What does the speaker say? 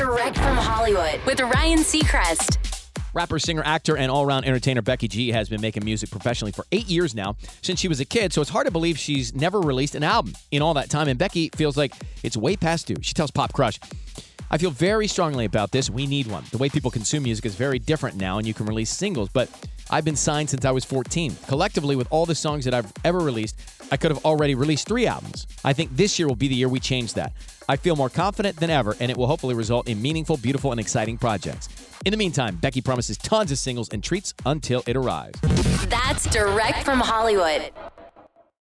Direct from Hollywood with Ryan Seacrest. Rapper, singer, actor, and all around entertainer Becky G has been making music professionally for eight years now, since she was a kid, so it's hard to believe she's never released an album in all that time. And Becky feels like it's way past due. She tells PopCrush, I feel very strongly about this. We need one. The way people consume music is very different now, and you can release singles, but I've been signed since I was 14. Collectively, with all the songs that I've ever released, I could have already released three albums. I think this year will be the year we change that. I feel more confident than ever, and it will hopefully result in meaningful, beautiful, and exciting projects. In the meantime, Becky promises tons of singles and treats until it arrives. That's direct from Hollywood.